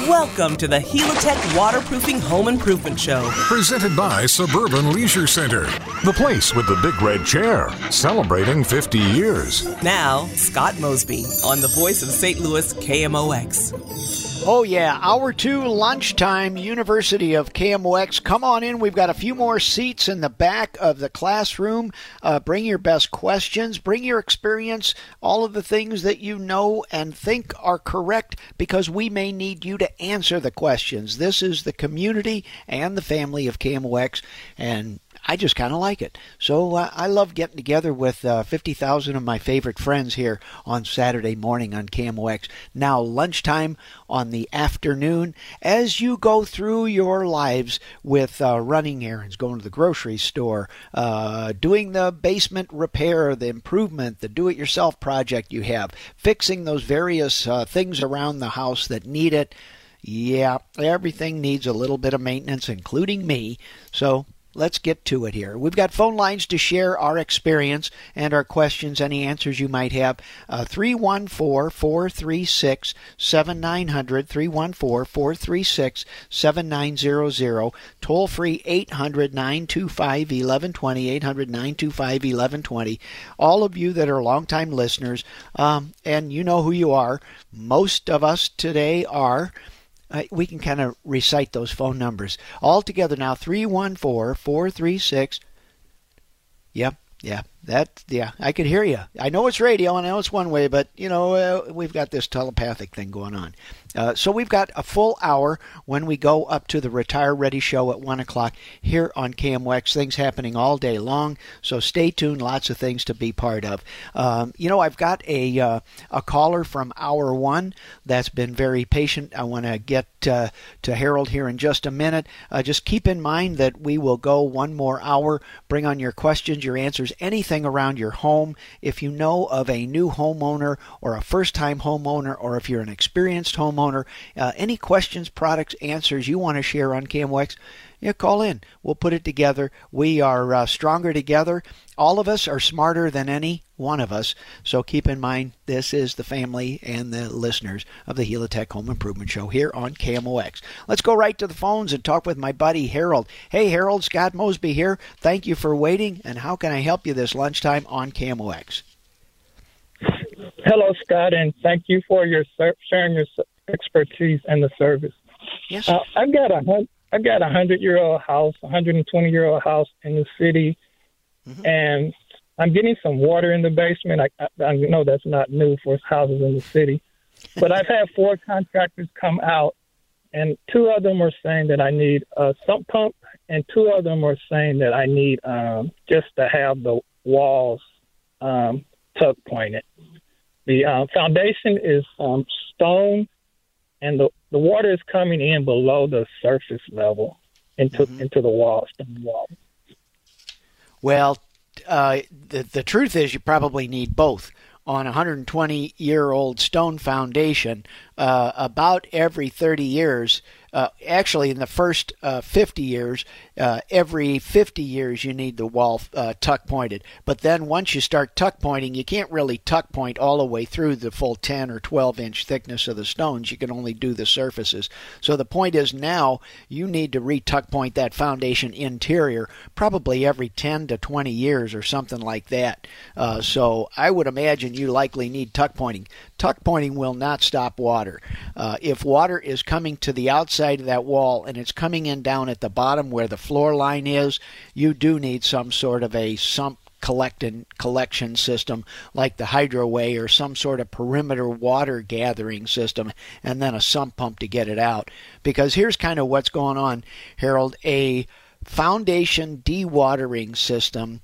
Welcome to the Helitech Waterproofing Home Improvement Show. Presented by Suburban Leisure Center, the place with the big red chair, celebrating 50 years. Now, Scott Mosby on the voice of St. Louis KMOX. Oh, yeah. Hour two, lunchtime, University of KMOX. Come on in. We've got a few more seats in the back of the classroom. Uh, bring your best questions, bring your experience, all of the things that you know and think are correct, because we may need you to answer the questions. This is the community and the family of KMOX, and I just kind of like it. So uh, I love getting together with uh, 50,000 of my favorite friends here on Saturday morning on KMOX. Now, lunchtime on the afternoon as you go through your lives with uh, running errands, going to the grocery store, uh, doing the basement repair, the improvement, the do it yourself project you have, fixing those various uh, things around the house that need it. Yeah, everything needs a little bit of maintenance, including me. So let's get to it here. We've got phone lines to share our experience and our questions, any answers you might have. Uh, 314 436 7900, 314 436 7900. Toll free 800 925 1120, 800 925 1120. All of you that are longtime listeners, um, and you know who you are, most of us today are uh, we can kind of recite those phone numbers. All together now 314 436 yep yeah that yeah i could hear you i know it's radio and i know it's one way but you know uh, we've got this telepathic thing going on uh, so we've got a full hour when we go up to the Retire Ready show at 1 o'clock here on KMOX. Things happening all day long, so stay tuned. Lots of things to be part of. Um, you know, I've got a, uh, a caller from hour one that's been very patient. I want to get uh, to Harold here in just a minute. Uh, just keep in mind that we will go one more hour. Bring on your questions, your answers, anything around your home. If you know of a new homeowner or a first time homeowner, or if you're an experienced homeowner, uh, any questions, products, answers you want to share on KMOX, yeah, call in. We'll put it together. We are uh, stronger together. All of us are smarter than any one of us. So keep in mind, this is the family and the listeners of the Helitech Home Improvement Show here on KMOX. Let's go right to the phones and talk with my buddy Harold. Hey, Harold, Scott Mosby here. Thank you for waiting. And how can I help you this lunchtime on KMOX? Hello, Scott, and thank you for your sharing your expertise and the service. Yes. Uh, I've got a I've got a hundred year old house, a hundred and twenty year old house in the city, mm-hmm. and I'm getting some water in the basement. I, I, I know that's not new for houses in the city, but I've had four contractors come out, and two of them are saying that I need a sump pump, and two of them are saying that I need um, just to have the walls um, tuck pointed. The uh, foundation is um, stone and the, the water is coming in below the surface level into mm-hmm. into the walls. Wall. Well, uh, the the truth is, you probably need both. On a 120 year old stone foundation, uh, about every 30 years, uh, actually, in the first uh, 50 years, uh, every 50 years you need the wall uh, tuck pointed. But then once you start tuck pointing, you can't really tuck point all the way through the full 10 or 12 inch thickness of the stones. You can only do the surfaces. So the point is now you need to re-tuck point that foundation interior probably every 10 to 20 years or something like that. So I would imagine you likely need tuck pointing. Tuck pointing will not stop water. Uh, if water is coming to the outside of that wall and it's coming in down at the bottom where the floor line is, you do need some sort of a sump collecting collection system like the hydroway or some sort of perimeter water gathering system and then a sump pump to get it out. Because here's kind of what's going on Harold. A foundation dewatering system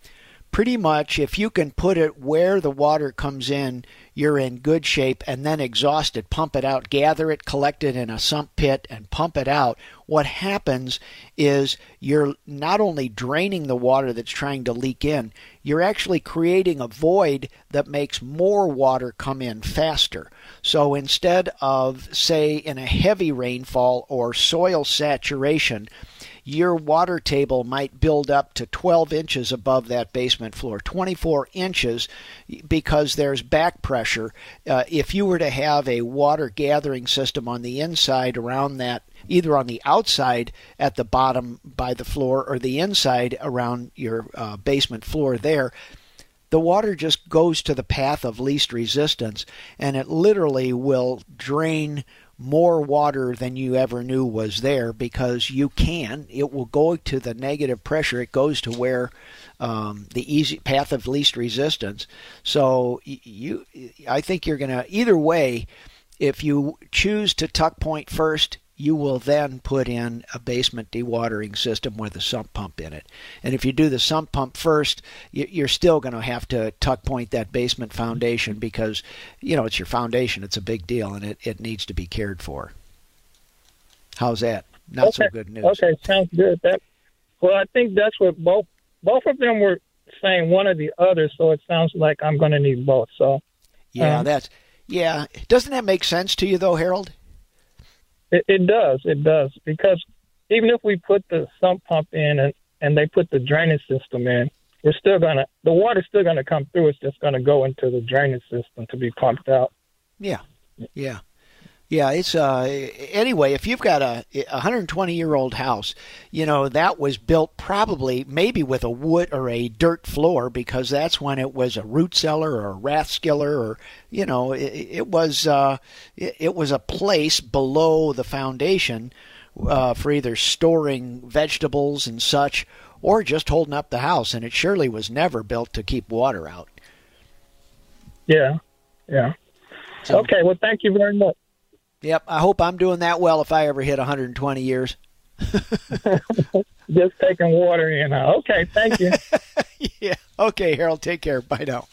pretty much if you can put it where the water comes in you're in good shape, and then exhaust it, pump it out, gather it, collect it in a sump pit, and pump it out. What happens is you're not only draining the water that's trying to leak in, you're actually creating a void that makes more water come in faster. So instead of, say, in a heavy rainfall or soil saturation, your water table might build up to 12 inches above that basement floor, 24 inches because there's back pressure. Uh, if you were to have a water gathering system on the inside around that, either on the outside at the bottom by the floor or the inside around your uh, basement floor there, the water just goes to the path of least resistance and it literally will drain more water than you ever knew was there because you can. It will go to the negative pressure. It goes to where um, the easy path of least resistance. So you, I think you're to either way. If you choose to tuck point first, you will then put in a basement dewatering system with a sump pump in it. And if you do the sump pump first, you're still going to have to tuck point that basement foundation because, you know, it's your foundation. It's a big deal and it, it needs to be cared for. How's that? Not okay. so good news. Okay, sounds good. That well, I think that's what both both of them were saying one or the other, so it sounds like I'm going to need both. So yeah, um, that's yeah. Doesn't that make sense to you though, Harold? It, it does. It does because even if we put the sump pump in and and they put the drainage system in, we're still gonna the water's still gonna come through. It's just gonna go into the drainage system to be pumped out. Yeah, yeah. Yeah, it's uh anyway, if you've got a 120 year old house, you know, that was built probably maybe with a wood or a dirt floor because that's when it was a root cellar or a rathskeller or you know, it, it was uh it, it, was a place below the foundation uh, for either storing vegetables and such or just holding up the house and it surely was never built to keep water out. Yeah. Yeah. So, okay, well thank you very much. Yep, I hope I'm doing that well if I ever hit 120 years. Just taking water in. Okay, thank you. yeah. Okay, Harold, take care. Bye now.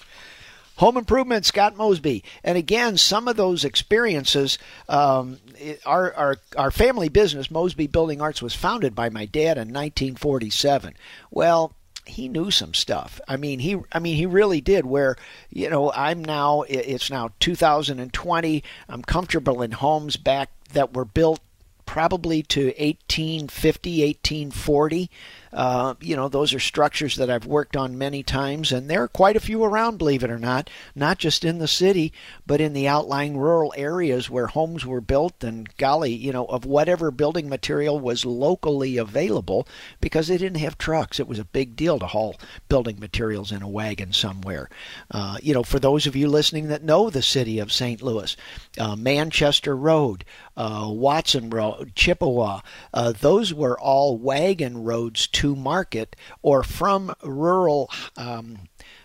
Home Improvement, Scott Mosby. And again, some of those experiences, um, our, our, our family business, Mosby Building Arts, was founded by my dad in 1947. Well, he knew some stuff. I mean, he I mean he really did where you know, I'm now it's now 2020. I'm comfortable in homes back that were built probably to 1850, 1840. Uh, you know, those are structures that I've worked on many times, and there are quite a few around, believe it or not, not just in the city, but in the outlying rural areas where homes were built, and golly, you know, of whatever building material was locally available because they didn't have trucks. It was a big deal to haul building materials in a wagon somewhere. Uh, you know, for those of you listening that know the city of St. Louis, uh, Manchester Road, uh, Watson Road, Chippewa, uh, those were all wagon roads to market or from rural um,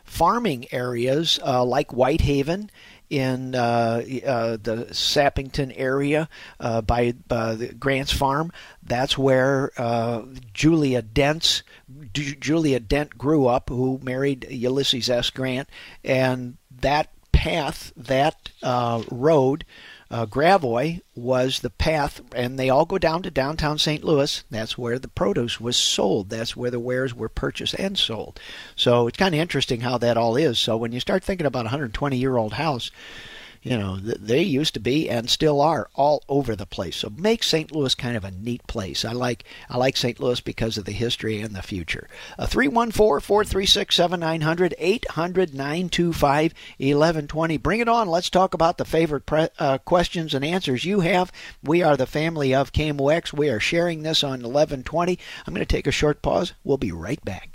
farming areas uh, like Whitehaven in uh, uh, the Sappington area uh, by Grant's Farm. That's where uh, Julia Dent's Julia Dent grew up, who married Ulysses S. Grant, and that path, that uh, road uh, Gravois was the path, and they all go down to downtown St. Louis. That's where the produce was sold. That's where the wares were purchased and sold. So it's kind of interesting how that all is. So when you start thinking about a 120 year old house, you know, they used to be and still are all over the place. So make St. Louis kind of a neat place. I like I like St. Louis because of the history and the future. Uh, 314-436-7900 800-925-1120. Bring it on. Let's talk about the favorite pre- uh, questions and answers you have. We are the family of KMOX. We are sharing this on 1120. I'm going to take a short pause. We'll be right back.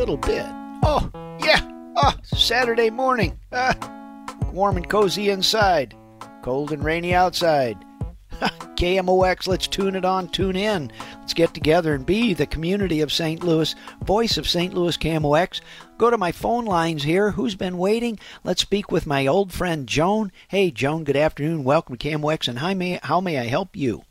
Little bit. Oh, yeah. Oh, Saturday morning. Ah, warm and cozy inside, cold and rainy outside. KMOX, let's tune it on, tune in. Let's get together and be the community of St. Louis, voice of St. Louis KMOX. Go to my phone lines here. Who's been waiting? Let's speak with my old friend Joan. Hey, Joan, good afternoon. Welcome to KMOX, and how may, how may I help you?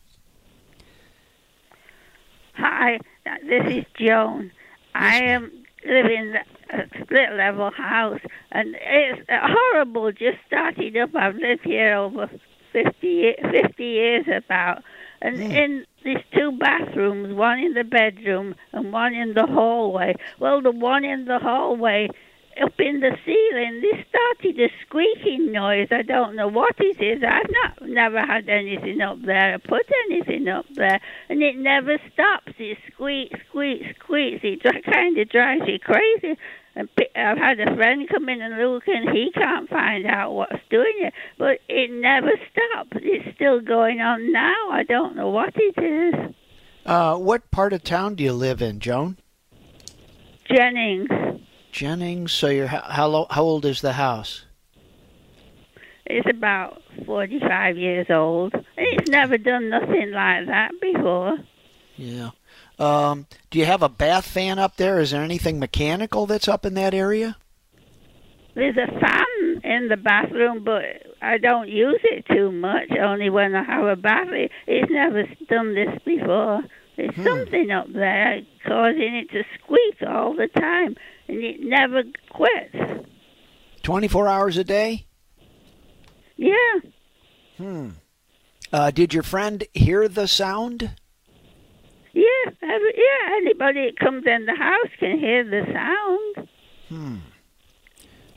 Hi, this is Joan. I am living in a split level house, and it's horrible just starting up. I've lived here over 50, 50 years about. And mm. in these two bathrooms, one in the bedroom and one in the hallway. Well, the one in the hallway up in the ceiling, this started a squeaking noise. I don't know what it is. I've not never had anything up there. I put anything up there, and it never stops. It squeaks, squeaks, squeaks. It kind of drives you crazy. And I've had a friend come in and look, and he can't find out what's doing it. But it never stops. It's still going on now. I don't know what it is. Uh, what part of town do you live in, Joan? Jennings. Jennings. So you're how how old is the house? It's about forty-five years old. It's never done nothing like that before. Yeah. Um, do you have a bath fan up there? Is there anything mechanical that's up in that area? There's a fan in the bathroom, but I don't use it too much. Only when I have a bath. It's never done this before. There's hmm. something up there causing it to squeak all the time, and it never quits. 24 hours a day? Yeah. Hmm. Uh, did your friend hear the sound? Yeah, every, yeah. Anybody that comes in the house can hear the sound. Hmm.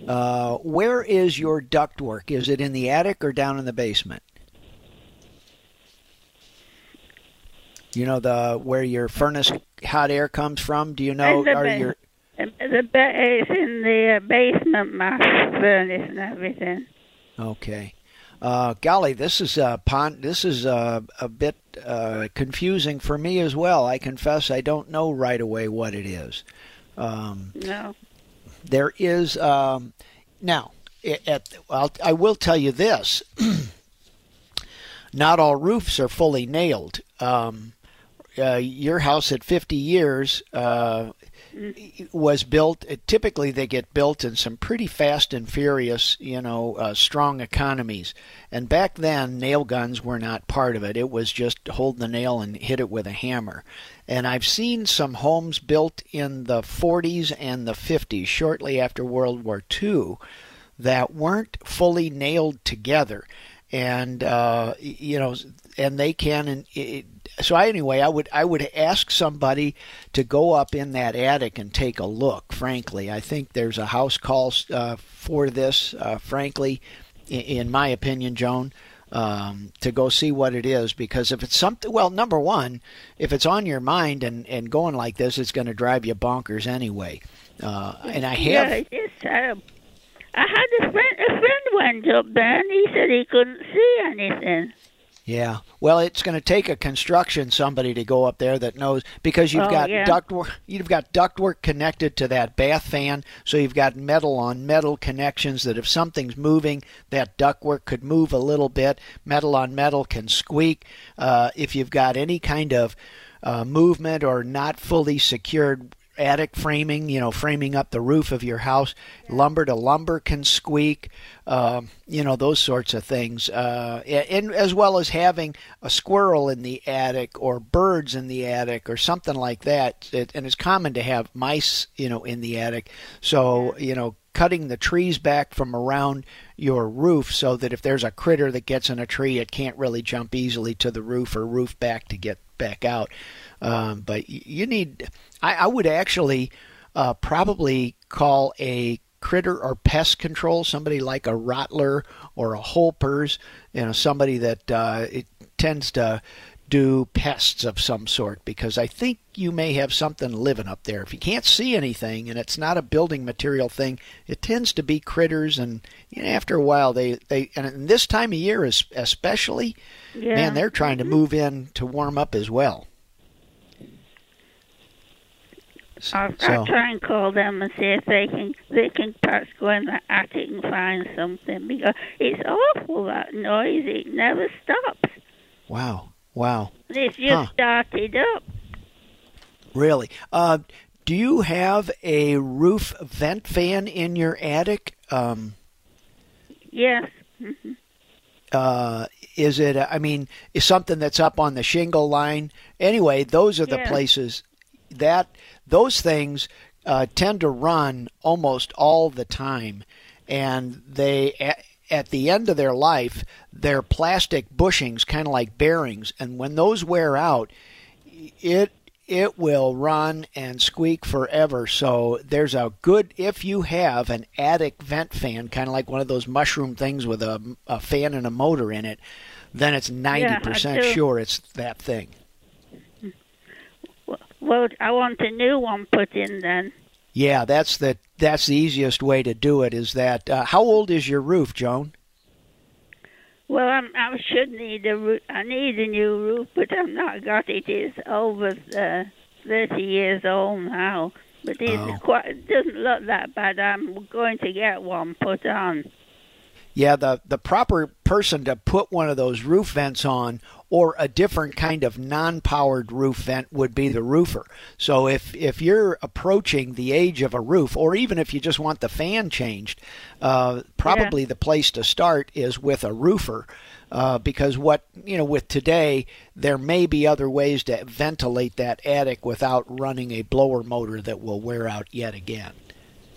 Uh, where is your ductwork? Is it in the attic or down in the basement? You know the where your furnace hot air comes from. Do you know? Are your the it's in the basement, my furnace and everything. Okay. Uh, golly, this is a pon- This is a, a bit uh, confusing for me as well. I confess I don't know right away what it is. Um, no. There is um, now. At, I'll, I will tell you this. Not all roofs are fully nailed. Um, uh, your house at 50 years uh, was built. Typically, they get built in some pretty fast and furious, you know, uh, strong economies. And back then, nail guns were not part of it. It was just hold the nail and hit it with a hammer. And I've seen some homes built in the 40s and the 50s, shortly after World War II, that weren't fully nailed together and uh, you know, and they can. And it, so anyway, I would I would ask somebody to go up in that attic and take a look. Frankly, I think there's a house call uh, for this. Uh, frankly, in, in, my opinion, Joan. Um, to go see what it is because if it's something well number one if it's on your mind and, and going like this it's going to drive you bonkers anyway uh, and I have yeah, terrible I had a friend. A friend went up there, and he said he couldn't see anything. Yeah. Well, it's going to take a construction somebody to go up there that knows because you've oh, got yeah. ductwork. You've got ductwork connected to that bath fan, so you've got metal on metal connections. That if something's moving, that ductwork could move a little bit. Metal on metal can squeak. Uh, if you've got any kind of uh, movement or not fully secured attic framing, you know, framing up the roof of your house. Lumber to lumber can squeak, uh, you know, those sorts of things. Uh, and as well as having a squirrel in the attic or birds in the attic or something like that. It, and it's common to have mice, you know, in the attic. So, you know, cutting the trees back from around your roof so that if there's a critter that gets in a tree, it can't really jump easily to the roof or roof back to get back out. Um, but you need, I, I would actually uh, probably call a critter or pest control, somebody like a Rottler or a Holpers, you know, somebody that uh, it tends to do pests of some sort because I think you may have something living up there. If you can't see anything and it's not a building material thing, it tends to be critters and you know, after a while they, they and this time of year is especially yeah. man they're trying to move in to warm up as well. I'll, so, I'll try and call them and see if they can they can perhaps go in the attic and find something because it's awful that noise. It never stops. Wow! Wow! It's just huh. started up. Really? Uh, do you have a roof vent fan in your attic? Um, yes. Mm-hmm. Uh, is it? I mean, is something that's up on the shingle line? Anyway, those are the yes. places that those things uh, tend to run almost all the time, and they at, at the end of their life, they're plastic bushings, kind of like bearings, and when those wear out, it it will run and squeak forever. So there's a good if you have an attic vent fan, kind of like one of those mushroom things with a, a fan and a motor in it, then it's ninety percent do. sure it's that thing. Well, I want a new one put in then. Yeah, that's the that's the easiest way to do it. Is that uh, how old is your roof, Joan? Well, I'm, I should need a roof. I need a new roof, but I'm not got it. It's over uh, thirty years old now, but it's Oh. quite. It doesn't look that bad. I'm going to get one put on. Yeah, the the proper person to put one of those roof vents on or a different kind of non-powered roof vent would be the roofer. So if if you're approaching the age of a roof or even if you just want the fan changed, uh, probably the place to start is with a roofer. Uh, because what you know with today there may be other ways to ventilate that attic without running a blower motor that will wear out yet again.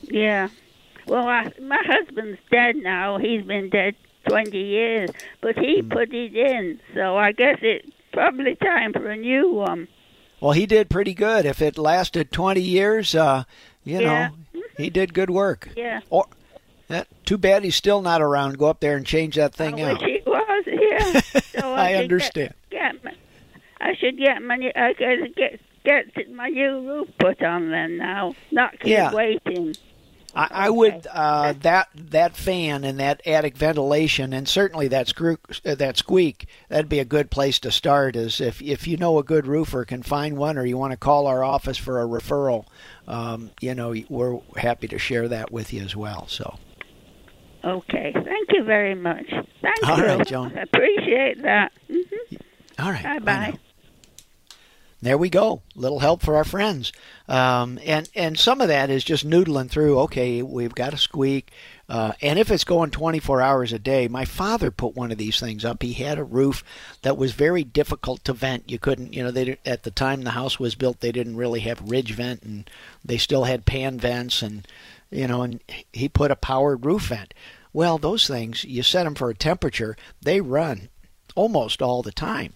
Yeah. Well, I, my husband's dead now. He's been dead 20 years, but he Hmm. put it in, so I guess it's probably time for a new one. Well, he did pretty good. If it lasted 20 years, uh, you Yeah. know, he did good work. Yeah. Or, eh, too bad he's still not around. Go up there and change that thing I out. wish he was, yeah. So I should understand. Get, get my, I should get my new, I gotta get get my new roof put on then now. Not keep Yeah. waiting. I, I would uh, that that fan and that attic ventilation, and certainly that screw uh, that squeak. That'd be a good place to start. Is if if you know a good roofer can find one, or you want to call our office for a referral. Um, you know, we're happy to share that with you as well. So. Okay. Thank you very much. Thank All you. right, Joan. I appreciate that. hmm All right. Bye bye. There we go. Little help for our friends. Um, and and some of that is just noodling through. Okay, we've got a squeak, uh, and if it's going 24 hours a day, my father put one of these things up. He had a roof that was very difficult to vent. You couldn't, you know, they at the time the house was built, they didn't really have ridge vent, and they still had pan vents, and you know, and he put a powered roof vent. Well, those things you set them for a temperature, they run almost all the time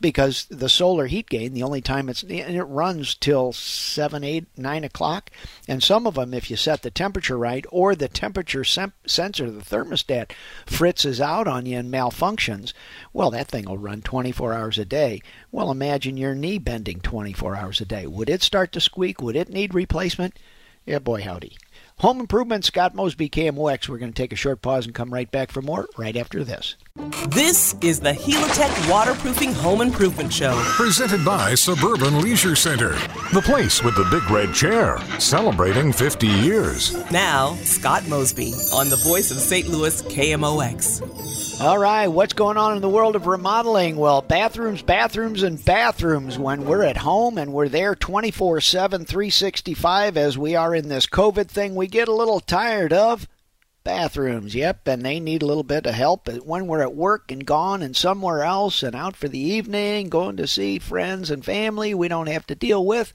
because the solar heat gain, the only time it's and it runs till seven, eight, nine o'clock, and some of them, if you set the temperature right or the temperature sem- sensor, the thermostat, fritzes out on you and malfunctions, well, that thing will run 24 hours a day. Well, imagine your knee bending 24 hours a day. Would it start to squeak? Would it need replacement? Yeah, boy, howdy. Home Improvement, Scott Mosby, KMOX. We're going to take a short pause and come right back for more right after this. This is the Helitech Waterproofing Home Improvement Show. Presented by Suburban Leisure Center, the place with the big red chair, celebrating 50 years. Now, Scott Mosby on the voice of St. Louis KMOX. All right, what's going on in the world of remodeling? Well, bathrooms, bathrooms, and bathrooms. When we're at home and we're there 24 7, 365, as we are in this COVID thing, we get a little tired of bathrooms. Yep, and they need a little bit of help when we're at work and gone and somewhere else and out for the evening, going to see friends and family we don't have to deal with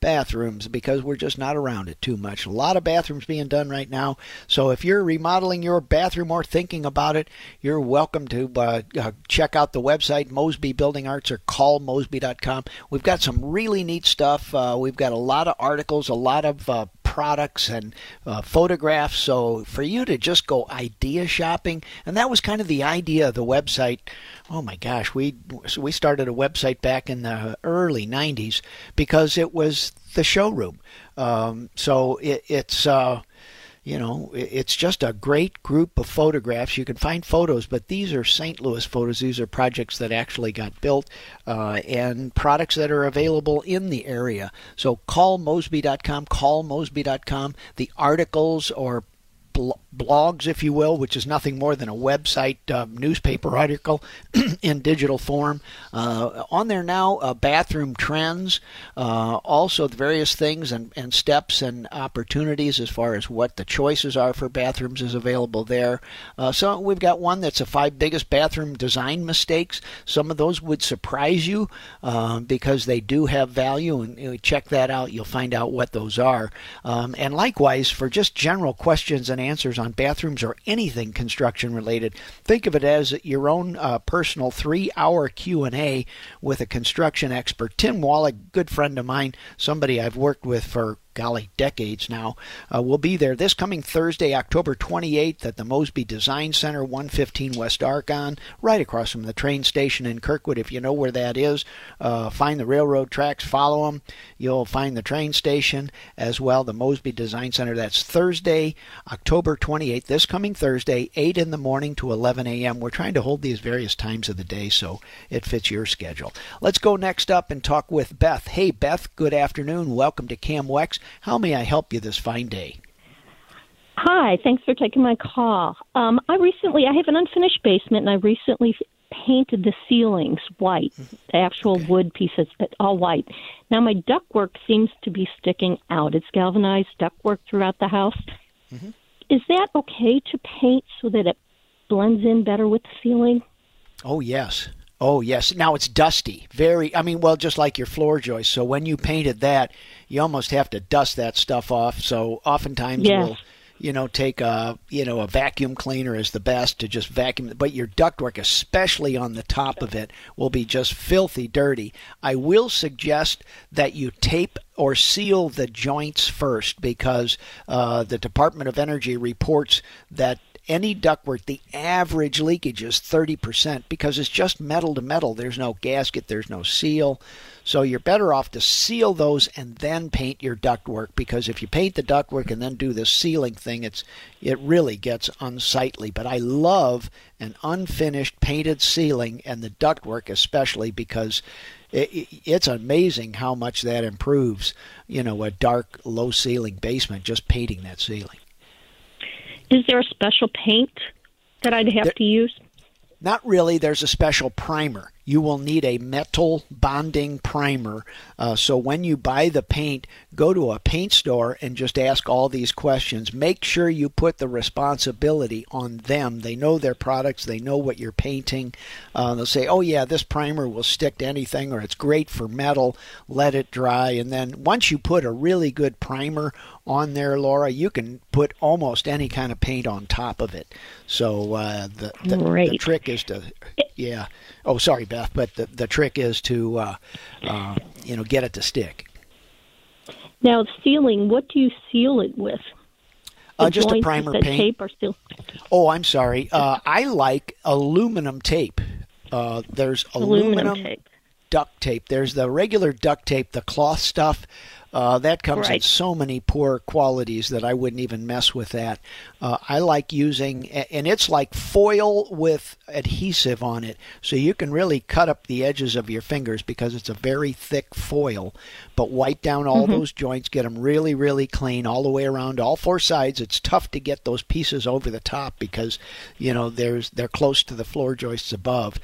bathrooms because we're just not around it too much. A lot of bathrooms being done right now. So if you're remodeling your bathroom or thinking about it, you're welcome to uh, uh, check out the website Mosby Building Arts or call Mosby.com. We've got some really neat stuff. Uh, we've got a lot of articles, a lot of uh, products and uh, photographs. So for you to just go idea shopping, and that was kind of the idea of the website. Oh my gosh, we we started a website back in the early '90s because it was the showroom. Um, so it, it's. Uh, you know, it's just a great group of photographs. You can find photos, but these are St. Louis photos. These are projects that actually got built uh, and products that are available in the area. So call Mosby.com, call Mosby.com. The articles or bl- blogs, if you will, which is nothing more than a website uh, newspaper article in digital form. Uh, on there now, uh, bathroom trends, uh, also the various things and, and steps and opportunities as far as what the choices are for bathrooms is available there. Uh, so we've got one that's the five biggest bathroom design mistakes. Some of those would surprise you because they do have value, and you know, check that out. You'll find out what those are. Um, and likewise, for just general questions and want answers on bathrooms or anything construction related, think of it as your own uh, personal three-hour Q&A with a construction expert. Tim Wallach, good friend of mine, somebody I've worked with for golly, decades now. Uh, we'll be there this coming Thursday, October 28th at the Mosby Design Center, 115 West Argonne, right across from the train station in Kirkwood. If you know where that is, uh, find the railroad tracks, follow them. You'll find the train station as well, the Mosby Design Center. That's Thursday, October 28th, this coming Thursday, 8 in the morning to 11 a.m. We're trying to hold these various times of the day so it fits your schedule. Let's go next up and talk with Beth. Hey, Beth, good afternoon. Welcome to KMOX. How may I help you this fine day? Hi, thanks for taking my call. Um, I recently, I have an unfinished basement, and I recently painted the ceilings white, the actual okay. wood pieces, but all white. Now my ductwork seems to be sticking out. It's galvanized ductwork throughout the house. Mm-hmm. Is that okay to paint so that it blends in better with the ceiling? Oh yes, Oh yes. Now it's dusty. Very. I mean, well, just like your floor joist. So when you painted that, you almost have to dust that stuff off. So oftentimes yes. we'll, you know, take a you know a vacuum cleaner is the best to just vacuum. But your ductwork, especially on the top of it, will be just filthy dirty. I will suggest that you tape or seal the joints first because uh, the Department of Energy reports that any ductwork, the average leakage is 30% because it's just metal to metal. There's no gasket, there's no seal. So you're better off to seal those and then paint your ductwork because if you paint the ductwork and then do the sealing thing, it's it really gets unsightly. But I love an unfinished painted ceiling and the ductwork especially because it, it's amazing how much that improves, you know, a dark low ceiling basement just painting that ceiling. Is there a special paint that I'd have there, to use? Not really. There's a special primer you will need a metal bonding primer. Uh, so when you buy the paint, go to a paint store and just ask all these questions. Make sure you put the responsibility on them. They know their products, they know what you're painting. Uh, they'll say, oh, yeah, this primer will stick to anything, or it's great for metal. Let it dry. And then once you put a really good primer on there, Laura, you can put almost any kind of paint on top of it. So uh, the, the, the trick is to, yeah. Oh, sorry, Beth, but the the trick is to uh, uh, you know get it to stick. Now, sealing. What do you seal it with? Uh, just a primer paint. Tape or still? Oh, I'm sorry. Uh, I like aluminum tape. Uh, there's aluminum, aluminum tape. duct tape. There's the regular duct tape, the cloth stuff. Uh, that comes right. in so many poor qualities that I wouldn't even mess with that. Uh, I like using, and it's like foil with adhesive on it, so you can really cut up the edges of your fingers because it's a very thick foil. But wipe down all mm-hmm. those joints, get them really, really clean all the way around, all four sides. It's tough to get those pieces over the top because you know there's they're close to the floor joists above,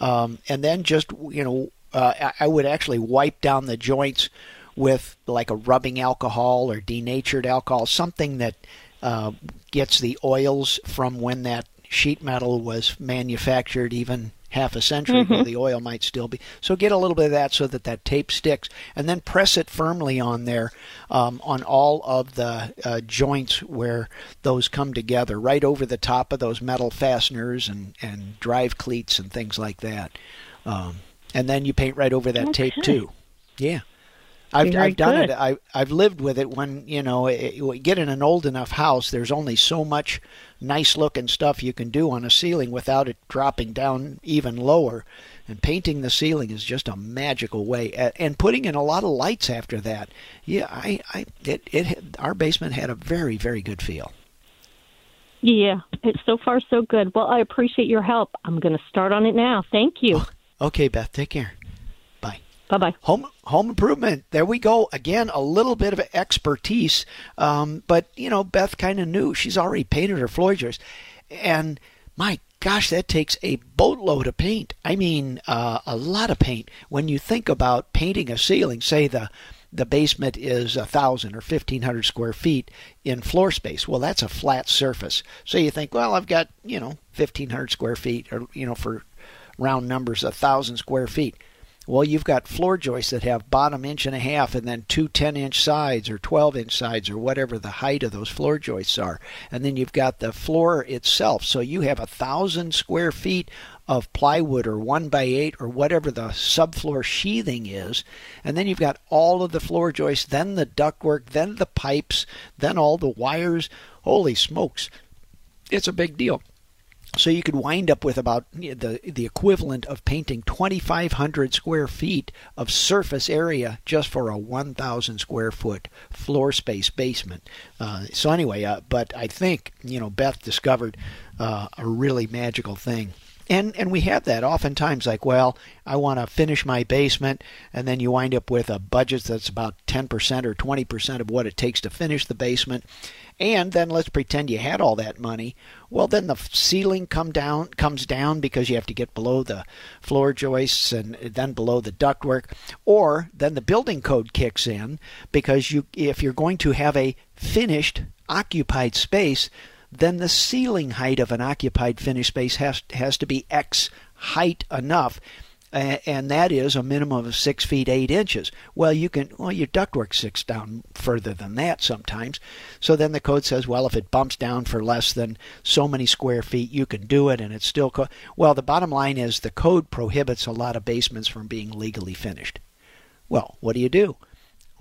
um, and then just you know uh, I would actually wipe down the joints with like a rubbing alcohol or denatured alcohol, something that uh, gets the oils from when that sheet metal was manufactured, even half a century mm-hmm. ago, the oil might still be. So get a little bit of that so that that tape sticks, and then press it firmly on there um, on all of the uh, joints where those come together, right over the top of those metal fasteners and, and drive cleats and things like that. Um, and then you paint right over that okay. tape too. Yeah. I've, I've done good. it. I, I've lived with it. When you know, it, get in an old enough house, there's only so much nice looking stuff you can do on a ceiling without it dropping down even lower. And painting the ceiling is just a magical way. And putting in a lot of lights after that. Yeah, I, I, it, it, our basement had a very, very good feel. Yeah, it's so far so good. Well, I appreciate your help. I'm going to start on it now. Thank you. Oh, okay, Beth. Take care. Bye bye. Home home improvement. There we go. Again, a little bit of expertise, um, but you know, Beth kind of knew. She's already painted her floor joists, and my gosh, that takes a boatload of paint. I mean, uh, a lot of paint. When you think about painting a ceiling, say the the basement is a thousand or fifteen hundred square feet in floor space. Well, that's a flat surface. So you think, well, I've got you know fifteen hundred square feet, or you know, for round numbers, a thousand square feet Well, you've got floor joists that have bottom inch and a half and then two 10 inch sides or 12 inch sides or whatever the height of those floor joists are. And then you've got the floor itself. So you have a thousand square feet of plywood or one by eight or whatever the subfloor sheathing is. And then you've got all of the floor joists, then the ductwork, then the pipes, then all the wires. Holy smokes. It's a big deal. So you could wind up with about the the equivalent of painting 2,500 square feet of surface area just for a 1,000 square foot floor space basement. Uh, so anyway, uh, but I think you know Beth discovered uh, a really magical thing. And and we have that oftentimes like, well, I want to finish my basement and then you wind up with a budget that's about 10% or 20% of what it takes to finish the basement. And then let's pretend you had all that money. Well, then the ceiling come down comes down because you have to get below the floor joists and then below the ductwork, or then the building code kicks in because you if you're going to have a finished occupied space, then the ceiling height of an occupied finished space has has to be X height enough and that is a minimum of six feet eight inches. Well, you can well your ductwork six down further than that sometimes. So then the code says, well, if it bumps down for less than so many square feet, you can do it, and it's still co- well. The bottom line is the code prohibits a lot of basements from being legally finished. Well, what do you do?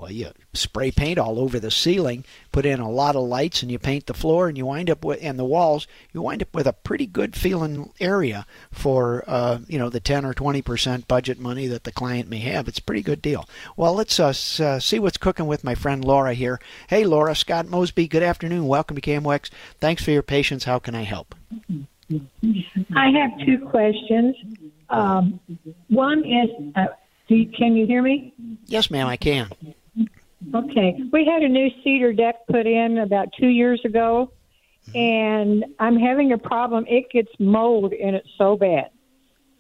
Well, you spray paint all over the ceiling, put in a lot of lights, and you paint the floor, and you wind up with and the walls. You wind up with a pretty good feeling area for uh, you know the ten or twenty percent budget money that the client may have. It's a pretty good deal. Well, let's uh, uh, see what's cooking with my friend Laura here. Hey, Laura, Scott Mosby. Good afternoon. Welcome to KMOX. Thanks for your patience. How can I help? I have two questions. Um, one is, uh, you, can you hear me? Yes, ma'am, I can. Okay. We had a new cedar deck put in about two years ago, and I'm having a problem. It gets mold in it so bad.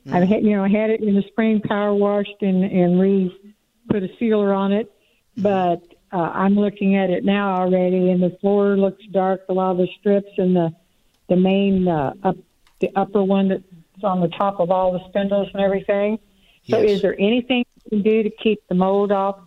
Mm. I've had, you know, I had it in the spring, power washed, and and re put a sealer on it, but uh, I'm looking at it now already, and the floor looks dark. A lot of the strips and the the main uh, up the upper one that's on the top of all the spindles and everything. So, yes. is there anything you can do to keep the mold off?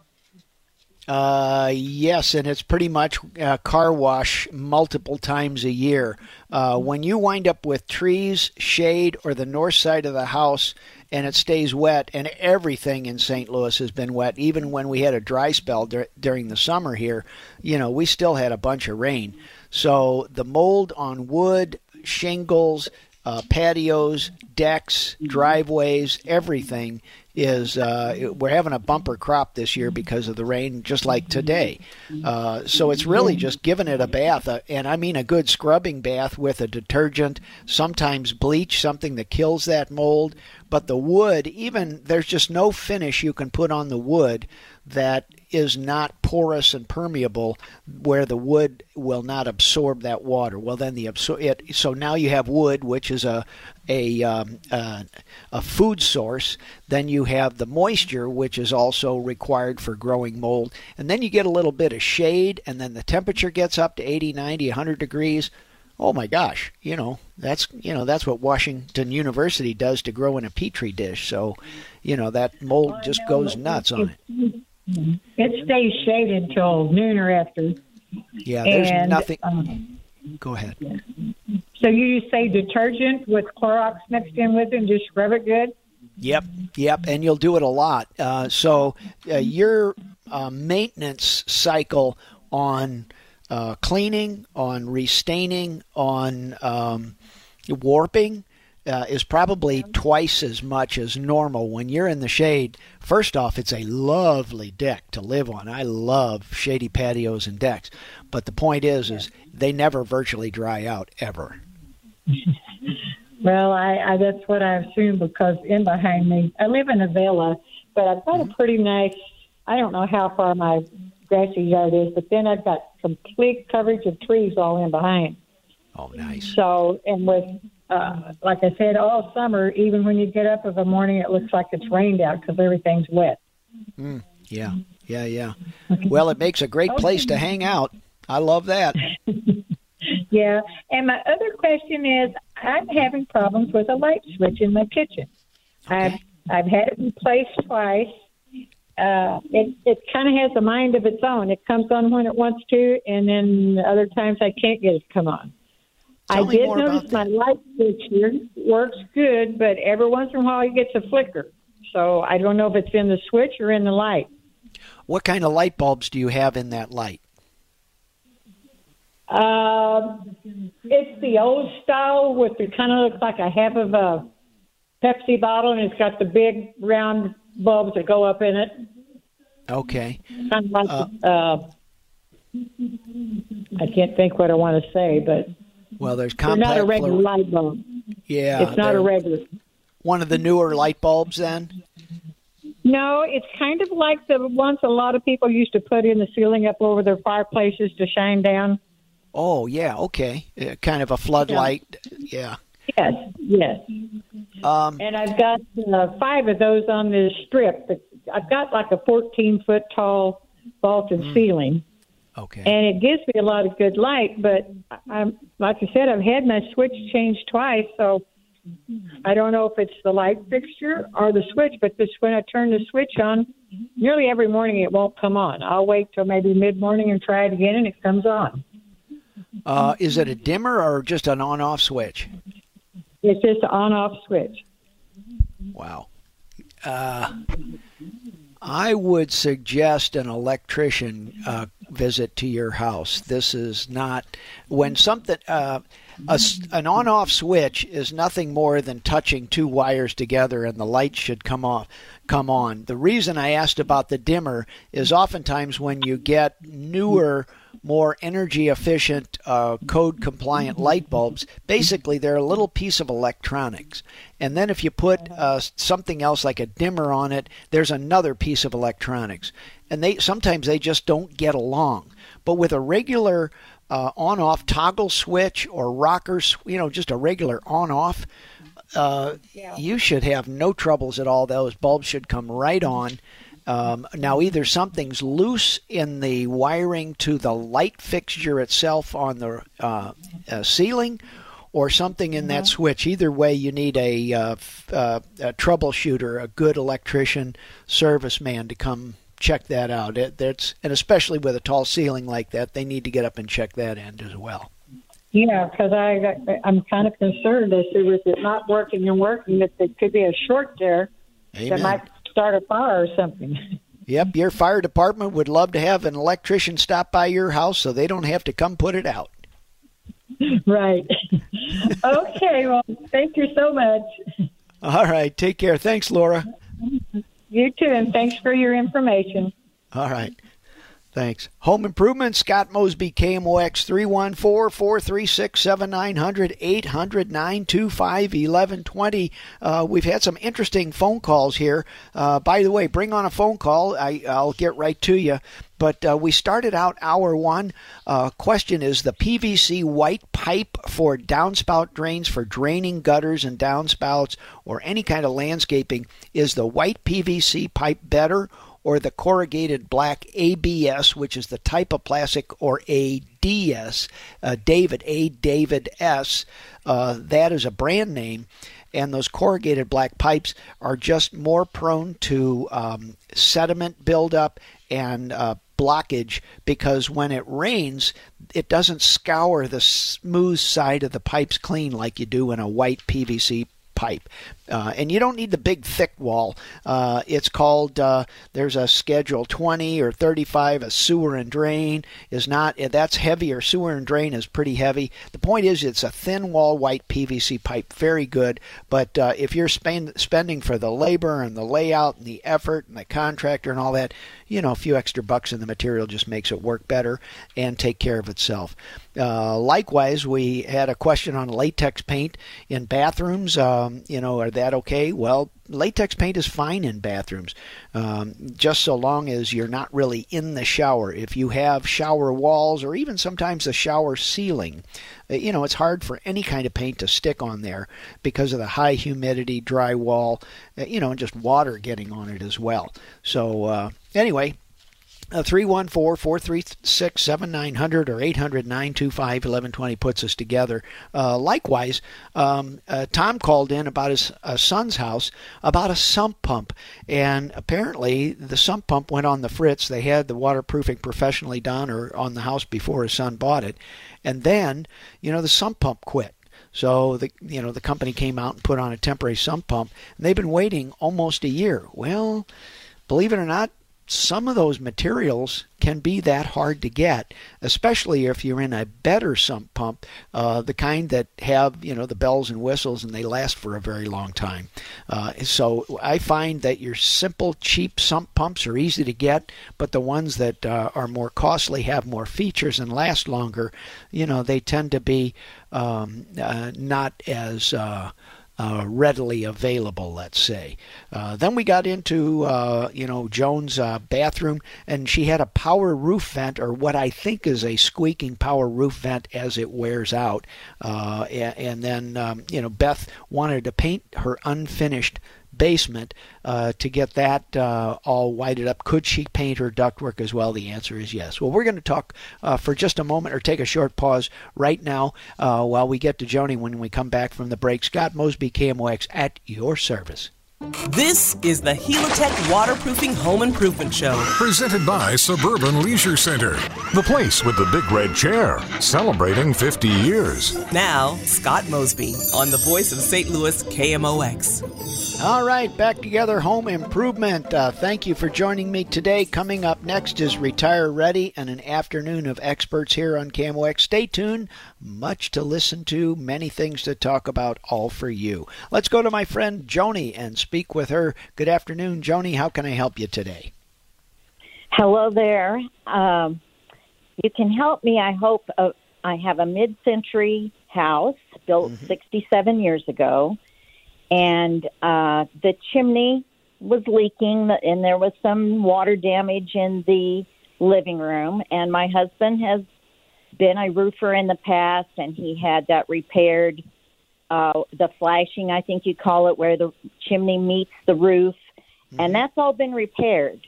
Uh, yes, and it's pretty much uh, car wash multiple times a year. Uh, when you wind up with trees, shade, or the north side of the house, and it stays wet, and everything in St. Louis has been wet, even when we had a dry spell dur- during the summer here, you know, we still had a bunch of rain. So the mold on wood, shingles, uh, patios, decks, driveways, everything is uh, we're having a bumper crop this year because of the rain, just like today. Uh, so it's really just giving it a bath, uh, and I mean a good scrubbing bath with a detergent, sometimes bleach, something that kills that mold. But the wood, even there's just no finish you can put on the wood that is not porous and permeable where the wood will not absorb that water. Well, then the absor- it, so now you have wood, which is a a um, uh, a food source. Then you have the moisture, which is also required for growing mold, and then you get a little bit of shade, and then the temperature gets up to 80, 90, 100 degrees. Oh my gosh, you know that's you know that's what Washington University does to grow in a petri dish. So, you know that mold just goes nuts on it. It stays shaded till noon or after. Yeah, there's and, nothing. Um, Go ahead. So you say detergent with Clorox mixed in with it and just scrub it good? Yep, yep, and you'll do it a lot. Uh, so uh, your uh, maintenance cycle on uh, cleaning, on restaining, on um, warping uh, is probably twice as much as normal when you're in the shade. First off, it's a lovely deck to live on. I love shady patios and decks, but the point is, is they never virtually dry out ever. well, I, I that's what I assume because in behind me, I live in a villa, but I've got a pretty nice. I don't know how far my grassy yard is, but then I've got complete coverage of trees all in behind. Oh, nice. So, and with uh, like I said, all summer, even when you get up of a morning, it looks like it's rained out because everything's wet. Mm, yeah, yeah, yeah. Well, it makes a great place to hang out. I love that. yeah, and my other question is, I'm having problems with a light switch in my kitchen. Okay. I've I've had it replaced twice. Uh, it it kind of has a mind of its own. It comes on when it wants to, and then other times I can't get it to come on. Tell I did notice my light switch works good, but every once in a while it gets a flicker. So I don't know if it's in the switch or in the light. What kind of light bulbs do you have in that light? Uh, it's the old style with the kind of looks like a half of a Pepsi bottle, and it's got the big round bulbs that go up in it. Okay. Kind of like, uh, I can't think what I want to say, but Well, there's they're not a regular fluor- light bulb. yeah, it's not a regular. one of the newer light bulbs. Then. No, it's kind of like the ones a lot of people used to put in the ceiling up over their fireplaces to shine down. Oh yeah, okay. Uh, kind of a floodlight. Yeah. Yes, yes. Um, And I've got uh, five of those on this strip. I've got like a 14 foot tall vaulted Mm. ceiling, okay. and it gives me a lot of good light. But I'm like I said, I've had my switch changed twice, so I don't know if it's the light fixture or the switch. But this when I turn the switch on, nearly every morning it won't come on. I'll wait till maybe mid morning and try it again, and it comes on. Uh, is it a dimmer or just an on-off switch? It's just an on-off switch. Wow. Uh, I would suggest an electrician uh, visit to your house. This is not when something uh, a an on-off switch is nothing more than touching two wires together, and the light should come off, come on. The reason I asked about the dimmer is oftentimes when you get newer more energy efficient, uh, code compliant light bulbs, basically they're a little piece of electronics. And then if you put uh, something else like a dimmer on it, there's another piece of electronics. And they sometimes they just don't get along. But with a regular uh, on off toggle switch or rocker, you know, just a regular on off, uh, you should have no troubles at all. Those bulbs should come right on. Um, now, either something's loose in the wiring to the light fixture itself on the uh, uh, ceiling, or something in that switch. Either way, you need a, uh, f- uh, a troubleshooter, a good electrician, serviceman to come check that out. It, that's and especially with a tall ceiling like that, they need to get up and check that end as well. Yeah, because I I'm kind of concerned as to with it not working and working that there could be a short there that might start a fire or something. Yep, your fire department would love to have an electrician stop by your house so they don't have to come put it out. right. okay. Well, thank you so much. All right, take care. Thanks, Laura. You too, and thanks for your information. All right. Thanks. Home Improvement, Scott Mosby, KMOX 314 436 7900 800 925 1120. Uh, We've had some interesting phone calls here. Uh, by the way, bring on a phone call. I, I'll get right to you. But uh, we started out hour one. Uh, question is the PVC white pipe for downspout drains for draining gutters and downspouts or any kind of landscaping. Is the white PVC pipe better or the corrugated black ABS, which is the type of plastic, or ADS, uh, David, A David S. Uh, that is a brand name. And those corrugated black pipes are just more prone to um, sediment buildup and uh, blockage because when it rains, it doesn't scour the smooth side of the pipes clean like you do in a white PVC pipe. Uh, and you don't need the big thick wall. Uh, it's called, uh, there's a schedule 20 or 35, a sewer and drain is not, that's heavier. Sewer and drain is pretty heavy. The point is, it's a thin wall white PVC pipe, very good. But uh, if you're spend, spending for the labor and the layout and the effort and the contractor and all that, you know, a few extra bucks in the material just makes it work better and take care of itself. Uh, likewise, we had a question on latex paint in bathrooms. Um, you know, are that okay? Well, latex paint is fine in bathrooms, um, just so long as you're not really in the shower. If you have shower walls or even sometimes the shower ceiling, uh, you know, it's hard for any kind of paint to stick on there because of the high humidity, dry wall, uh, you know, and just water getting on it as well. So, uh, anyway, 314 436 7900 or 800 925 1120 puts us together. Uh, likewise, um, uh, Tom called in about his uh, son's house about a sump pump. And apparently, the sump pump went on the fritz. They had the waterproofing professionally done or on the house before his son bought it. And then, you know, the sump pump quit. So the you know the company came out and put on a temporary sump pump, and they've been waiting almost a year. Well, believe it or not, some of those materials can be that hard to get, especially if you're in a better sump pump, uh, the kind that have you know the bells and whistles and they last for a very long time. Uh, so I find that your simple, cheap sump pumps are easy to get, but the ones that uh, are more costly have more features and last longer. You know they tend to be um, uh, not as uh, readily available, let's say. Uh, then we got into, uh, you know, Joan's uh, bathroom, and she had a power roof vent, or what I think is a squeaking power roof vent as it wears out. Uh, and, and, then, um, you know, Beth wanted to paint her unfinished basement uh, to get that uh, all whited up. Could she paint her ductwork as well? The answer is yes. Well, we're going to talk uh, for just a moment or take a short pause right now uh, while we get to Joni when we come back from the break. Scott Mosby, KMOX, at your service. This is the Helitech Waterproofing Home Improvement Show. Presented by Suburban Leisure Center, the place with the big red chair, celebrating 50 years. Now, Scott Mosby on the voice of St. Louis KMOX. All right, back together, home improvement. Uh, thank you for joining me today. Coming up next is Retire Ready and an afternoon of experts here on KMOX. Stay tuned. Much to listen to, many things to talk about, all for you. Let's go to my friend Joni and speak with her. Good afternoon, Joni. How can I help you today? Hello there. Um, you can help me. I hope. Uh, I have a mid century house built mm-hmm. 67 years ago, and uh, the chimney was leaking, and there was some water damage in the living room. And my husband has been a roofer in the past, and he had that repaired. Uh, the flashing, I think you call it, where the chimney meets the roof, mm-hmm. and that's all been repaired.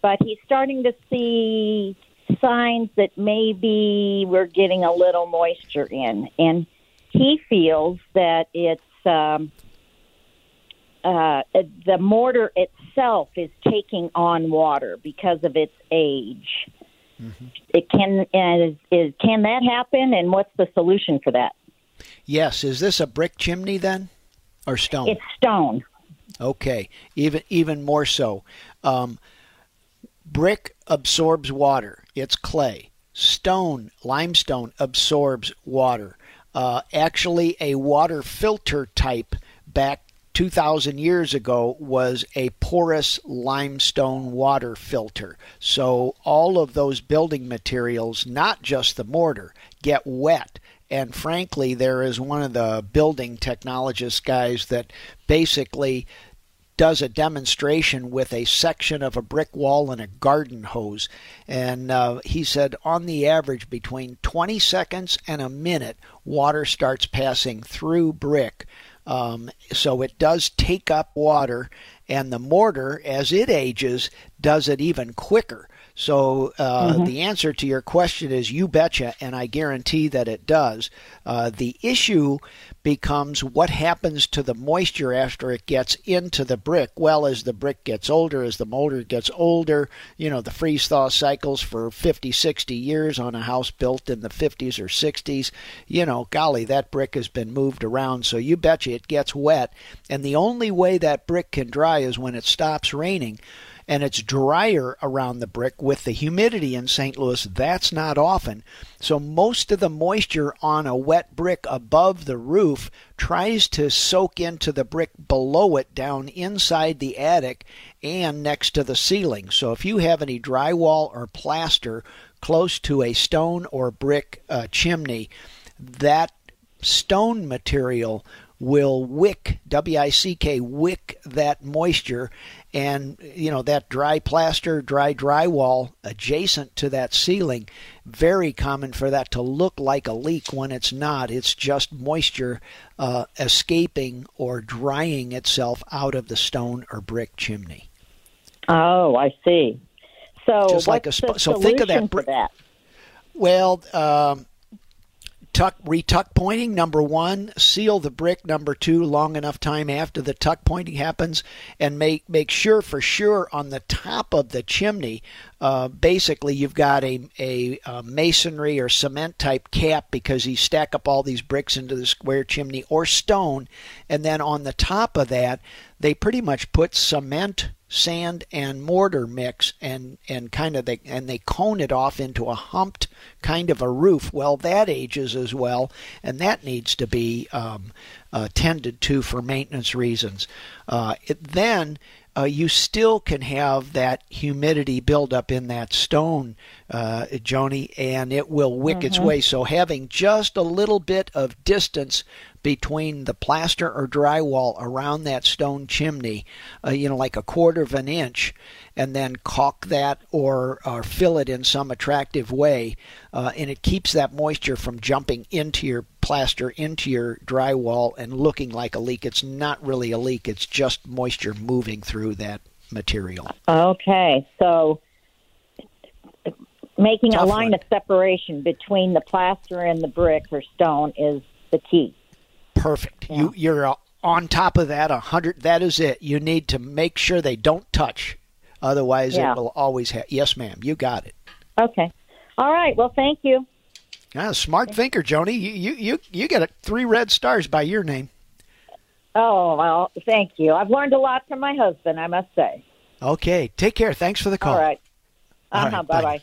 But he's starting to see signs that maybe we're getting a little moisture in, and he feels that it's um, uh, the mortar itself is taking on water because of its age. Mm-hmm. It can is, is can that happen, and what's the solution for that? Yes, is this a brick chimney then, or stone? It's stone. Okay, even even more so. Um, brick absorbs water; it's clay. Stone, limestone absorbs water. Uh, actually, a water filter type back 2,000 years ago was a porous limestone water filter. So all of those building materials, not just the mortar, get wet. And frankly, there is one of the building technologist guys that basically does a demonstration with a section of a brick wall and a garden hose. And uh, he said, on the average, between 20 seconds and a minute, water starts passing through brick. Um, so it does take up water, and the mortar, as it ages, does it even quicker. So uh, mm-hmm. the answer to your question is you betcha, and I guarantee that it does. Uh, the issue becomes what happens to the moisture after it gets into the brick. Well, as the brick gets older, as the mortar gets older, you know, the freeze thaw cycles for 50, 60 years on a house built in the 50s or 60s, you know, golly, that brick has been moved around. So you betcha it gets wet. And the only way that brick can dry is when it stops raining and it's drier around the brick with the humidity in St. Louis. That's not often. So most of the moisture on a wet brick above the roof tries to soak into the brick below it down inside the attic and next to the ceiling. So if you have any drywall or plaster close to a stone or brick uh, chimney, that stone material will wick w-i-c-k wick that moisture and you know that dry plaster dry drywall adjacent to that ceiling very common for that to look like a leak when it's not. It's just moisture uh, escaping or drying itself out of the stone or brick chimney. Oh i see. So Just like a sp- the so think of that br- that. Well, um, tuck retuck pointing number one, seal the brick number two long enough time after the tuck pointing happens, and make make sure for sure on the top of the chimney. Uh, basically, you've got a, a uh masonry or cement type cap because you stack up all these bricks into the square chimney or stone, and then on the top of that, they pretty much put cement sand and mortar mix and and kind of they and they cone it off into a humped kind of a roof. Well that ages as well and that needs to be um, uh, tended to for maintenance reasons. Uh, it, then uh, you still can have that humidity build up in that stone, uh, Joni, and it will wick its way. So having just a little bit of distance between the plaster or drywall around that stone chimney, uh, you know, like a quarter of an inch, and then caulk that or, or fill it in some attractive way, uh, and it keeps that moisture from jumping into your plaster, into your drywall, and looking like a leak. It's not really a leak, it's just moisture moving through that material. Okay, so making Tough a line one. of separation between the plaster and the brick or stone is the key. Perfect. You you're uh, on top of that a hundred. That is it. You need to make sure they don't touch, otherwise Yeah. it will always have. Yes, ma'am. You got it. Okay. All right. Well, thank you. Ah, smart thinker, Joni. You you you you get a, three red stars by your name. Oh, well, thank you. I've learned a lot from my husband, I must say. Okay. Take care. Thanks for the call. All right. All Uh-huh, bye. bye.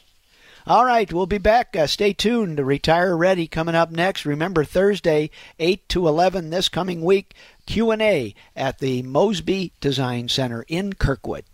All right, we'll be back. Uh, stay tuned. Retire Ready coming up next. Remember Thursday, 8 to 11 this coming week, Q&A at the Mosby Design Center in Kirkwood.